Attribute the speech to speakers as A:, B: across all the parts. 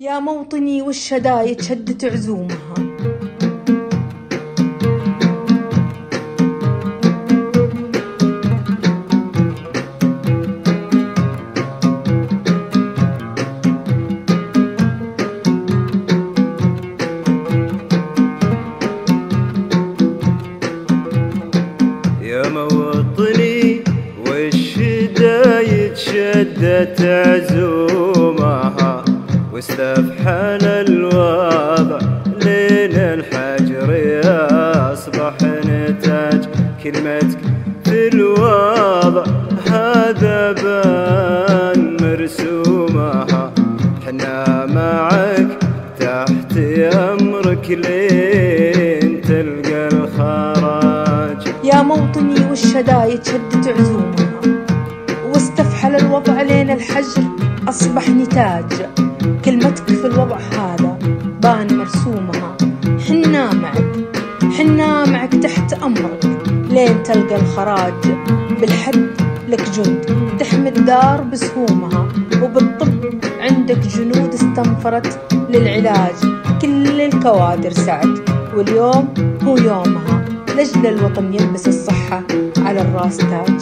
A: يا موطني والشدايد شدت عزومها.
B: يا موطني والشدايد شدت عزومها. واستفحل الوضع لين الحجر يصبح نتاج كلمتك في الوضع. هذا بان مرسومها حنا معك تحت أمرك لين تلقى الخراج.
A: يا موطني والشدايد شدت عزومها؟ واستفحل الوضع لين الحجر أصبح نتاج. كلمتك في الوضع هذا بان مرسومها. حنا معك حنا معك تحت أمرك. لين تلقى الخراج بالحد لك جند. تحمي الدار بسهومها وبالطب عندك جنود استنفرت للعلاج. كل الكوادر سعد واليوم هو يومها. لجل الوطن يلبس الصحة على الراس تاج.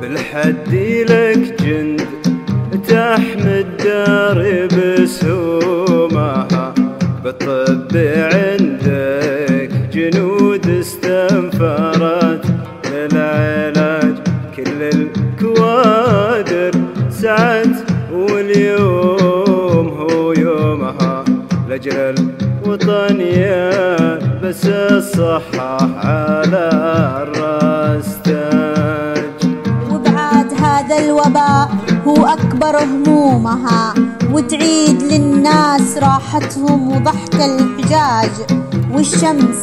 B: بالحد لك جند تحمي الدار بسهومها بالطب عندك جنود استنفرت. للعلاج كل الكوادر سعت واليوم هو يومها. لجل الوطن يا بس الصحة على
C: الرأس. أكبر همومها وتعيد للناس راحتهم وضحك الحجاج. والشمس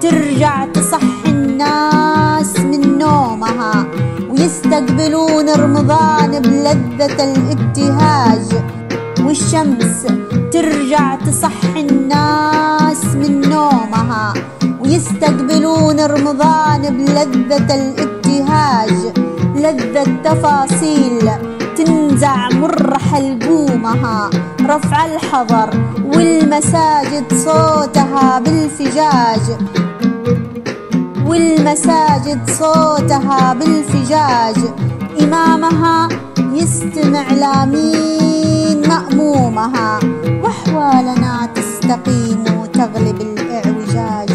C: ترجع تصحي الناس من نومها ويستقبلون رمضان بلذة الابتهاج. والشمس ترجع تصحي الناس من نومها ويستقبلون رمضان بلذة الابتهاج. لذة تفاصيل تنزع مر حلقومها رفع الحضر والمساجد صوتها بالفجاج. والمساجد صوتها بالفجاج. إمامها يستمع لامين مأمومها. وأحوالنا تستقيم وتغلب الإعوجاج.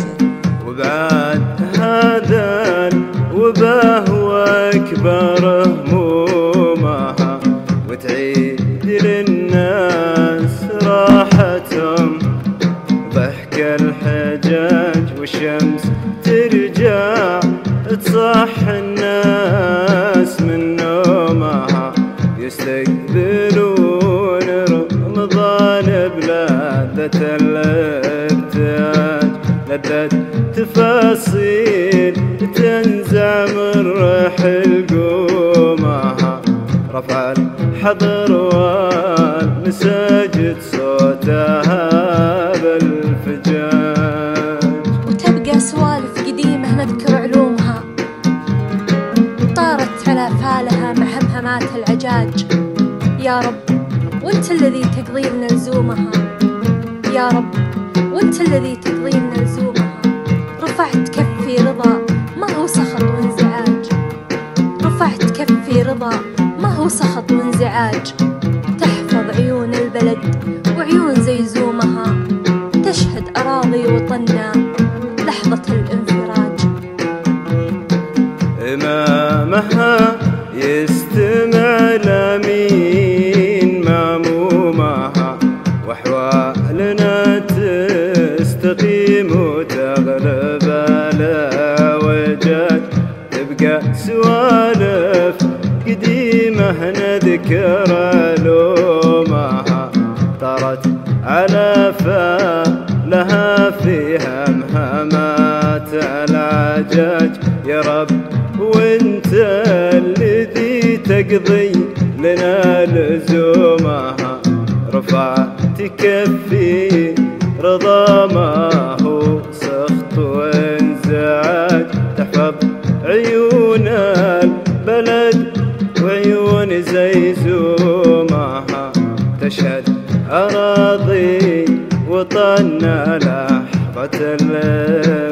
B: وبعد هذا الوباء هو أكبر يستقبلون رمضان بلذة الابتهاج لذة تفاصيل تنزع من ريح القومها رفع الحضر والمساجد صوتها بالفجاج
D: يا رب وانت الذي تقضي لنا لزومها. يا رب وانت الذي تقضي لنا لزومها. رفعت كفي رضا ما هو سخط وانزعاج. رفعت كفي رضا ما هو سخط وانزعاج. تحفظ عيون البلد وعيون زيزومها تشهد أراضي وطننا لحظة الانفراج
B: سوالف قديمة نذكر علومها طرت على فالها في همهمات العجاج. يا رب وانت الذي تقضي لنا لزومها رفعت كفي رضا ما هو سخط عيون البلد وعيون زيزومها تشهد أراضي وطننا لحظة الليل